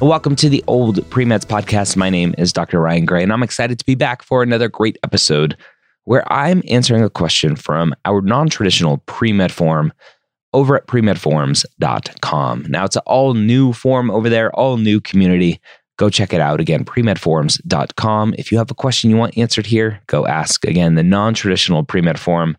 Welcome to the Old Premeds Podcast. My name is Dr. Ryan Gray, and I'm excited to be back for another great episode where I'm answering a question from our non traditional pre med form over at premedforums.com. Now, it's an all new form over there, all new community. Go check it out again, premedforums.com. If you have a question you want answered here, go ask. Again, the non traditional premed forum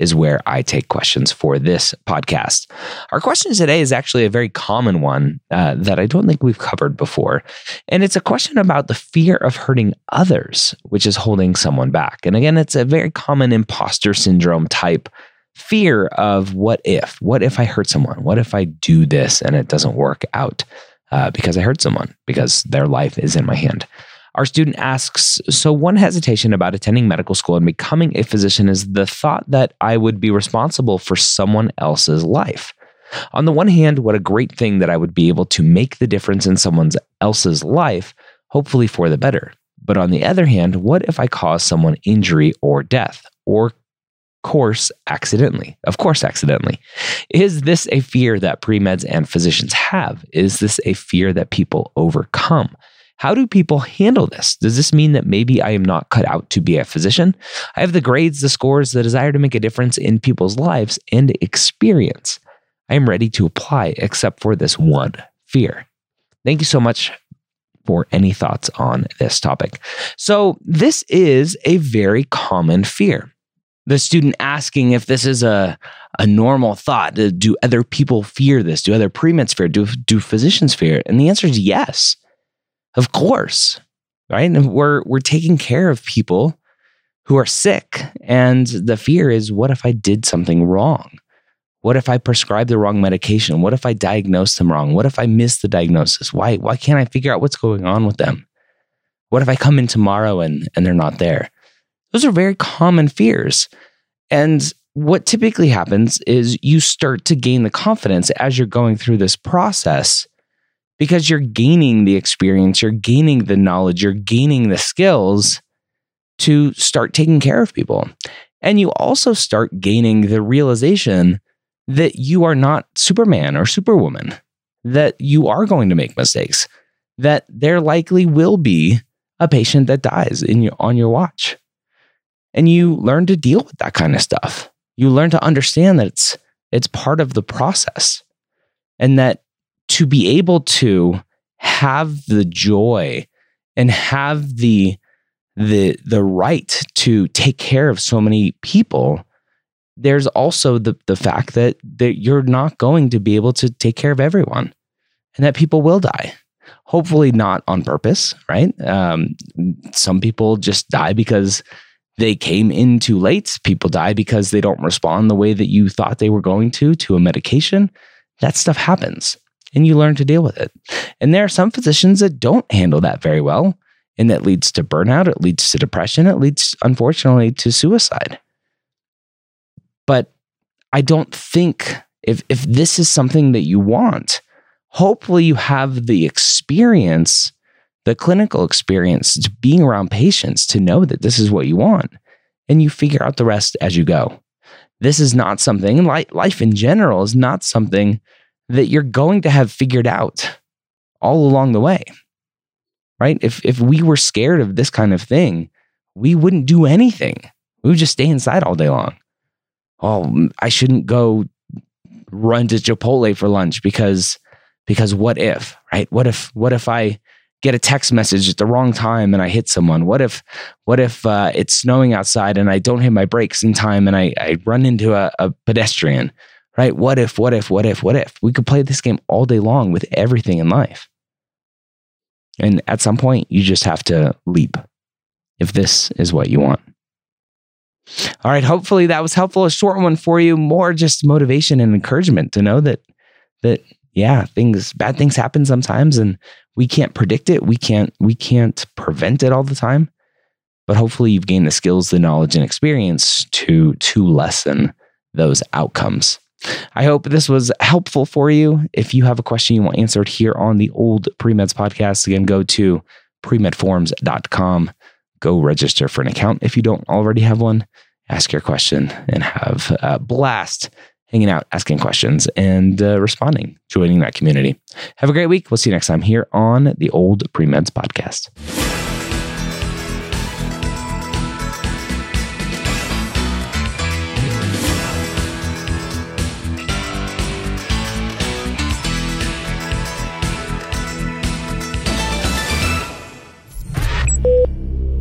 is where I take questions for this podcast. Our question today is actually a very common one uh, that I don't think we've covered before. And it's a question about the fear of hurting others, which is holding someone back. And again, it's a very common imposter syndrome type fear of what if? What if I hurt someone? What if I do this and it doesn't work out uh, because I hurt someone, because their life is in my hand? Our student asks So, one hesitation about attending medical school and becoming a physician is the thought that I would be responsible for someone else's life. On the one hand, what a great thing that I would be able to make the difference in someone else's life, hopefully for the better. But on the other hand, what if I cause someone injury or death or course accidentally. Of course, accidentally. Is this a fear that pre meds and physicians have? Is this a fear that people overcome? How do people handle this? Does this mean that maybe I am not cut out to be a physician? I have the grades, the scores, the desire to make a difference in people's lives and experience. I am ready to apply, except for this one fear. Thank you so much for any thoughts on this topic. So, this is a very common fear the student asking if this is a, a normal thought. Do other people fear this? Do other pre-meds fear? Do, do physicians fear it? And the answer is yes. Of course. Right. And we're we're taking care of people who are sick. And the fear is what if I did something wrong? What if I prescribed the wrong medication? What if I diagnosed them wrong? What if I missed the diagnosis? Why why can't I figure out what's going on with them? What if I come in tomorrow and, and they're not there? Those are very common fears. And what typically happens is you start to gain the confidence as you're going through this process because you're gaining the experience, you're gaining the knowledge, you're gaining the skills to start taking care of people. And you also start gaining the realization that you are not Superman or Superwoman, that you are going to make mistakes, that there likely will be a patient that dies in your, on your watch and you learn to deal with that kind of stuff. You learn to understand that it's it's part of the process and that to be able to have the joy and have the the the right to take care of so many people there's also the the fact that that you're not going to be able to take care of everyone and that people will die hopefully not on purpose right um, some people just die because they came in too late. People die because they don't respond the way that you thought they were going to to a medication. That stuff happens and you learn to deal with it. And there are some physicians that don't handle that very well. And that leads to burnout, it leads to depression, it leads, unfortunately, to suicide. But I don't think if, if this is something that you want, hopefully you have the experience the clinical experience being around patients to know that this is what you want and you figure out the rest as you go. This is not something, life in general is not something that you're going to have figured out all along the way. Right? If if we were scared of this kind of thing, we wouldn't do anything. We would just stay inside all day long. Oh, I shouldn't go run to Chipotle for lunch because because what if, right? What if what if I get a text message at the wrong time and I hit someone? What if what if uh, it's snowing outside and I don't hit my brakes in time and I, I run into a, a pedestrian? Right? What if, what if, what if, what if? We could play this game all day long with everything in life. And at some point, you just have to leap if this is what you want. All right, hopefully that was helpful. A short one for you, more just motivation and encouragement to know that that yeah, things bad things happen sometimes and we can't predict it. We can't we can't prevent it all the time. But hopefully you've gained the skills, the knowledge and experience to to lessen those outcomes. I hope this was helpful for you. If you have a question you want answered here on the old Premeds podcast, again, go to premedforums.com. Go register for an account if you don't already have one. Ask your question and have a blast hanging out, asking questions, and uh, responding, joining that community. Have a great week. We'll see you next time here on the Old Premeds Podcast.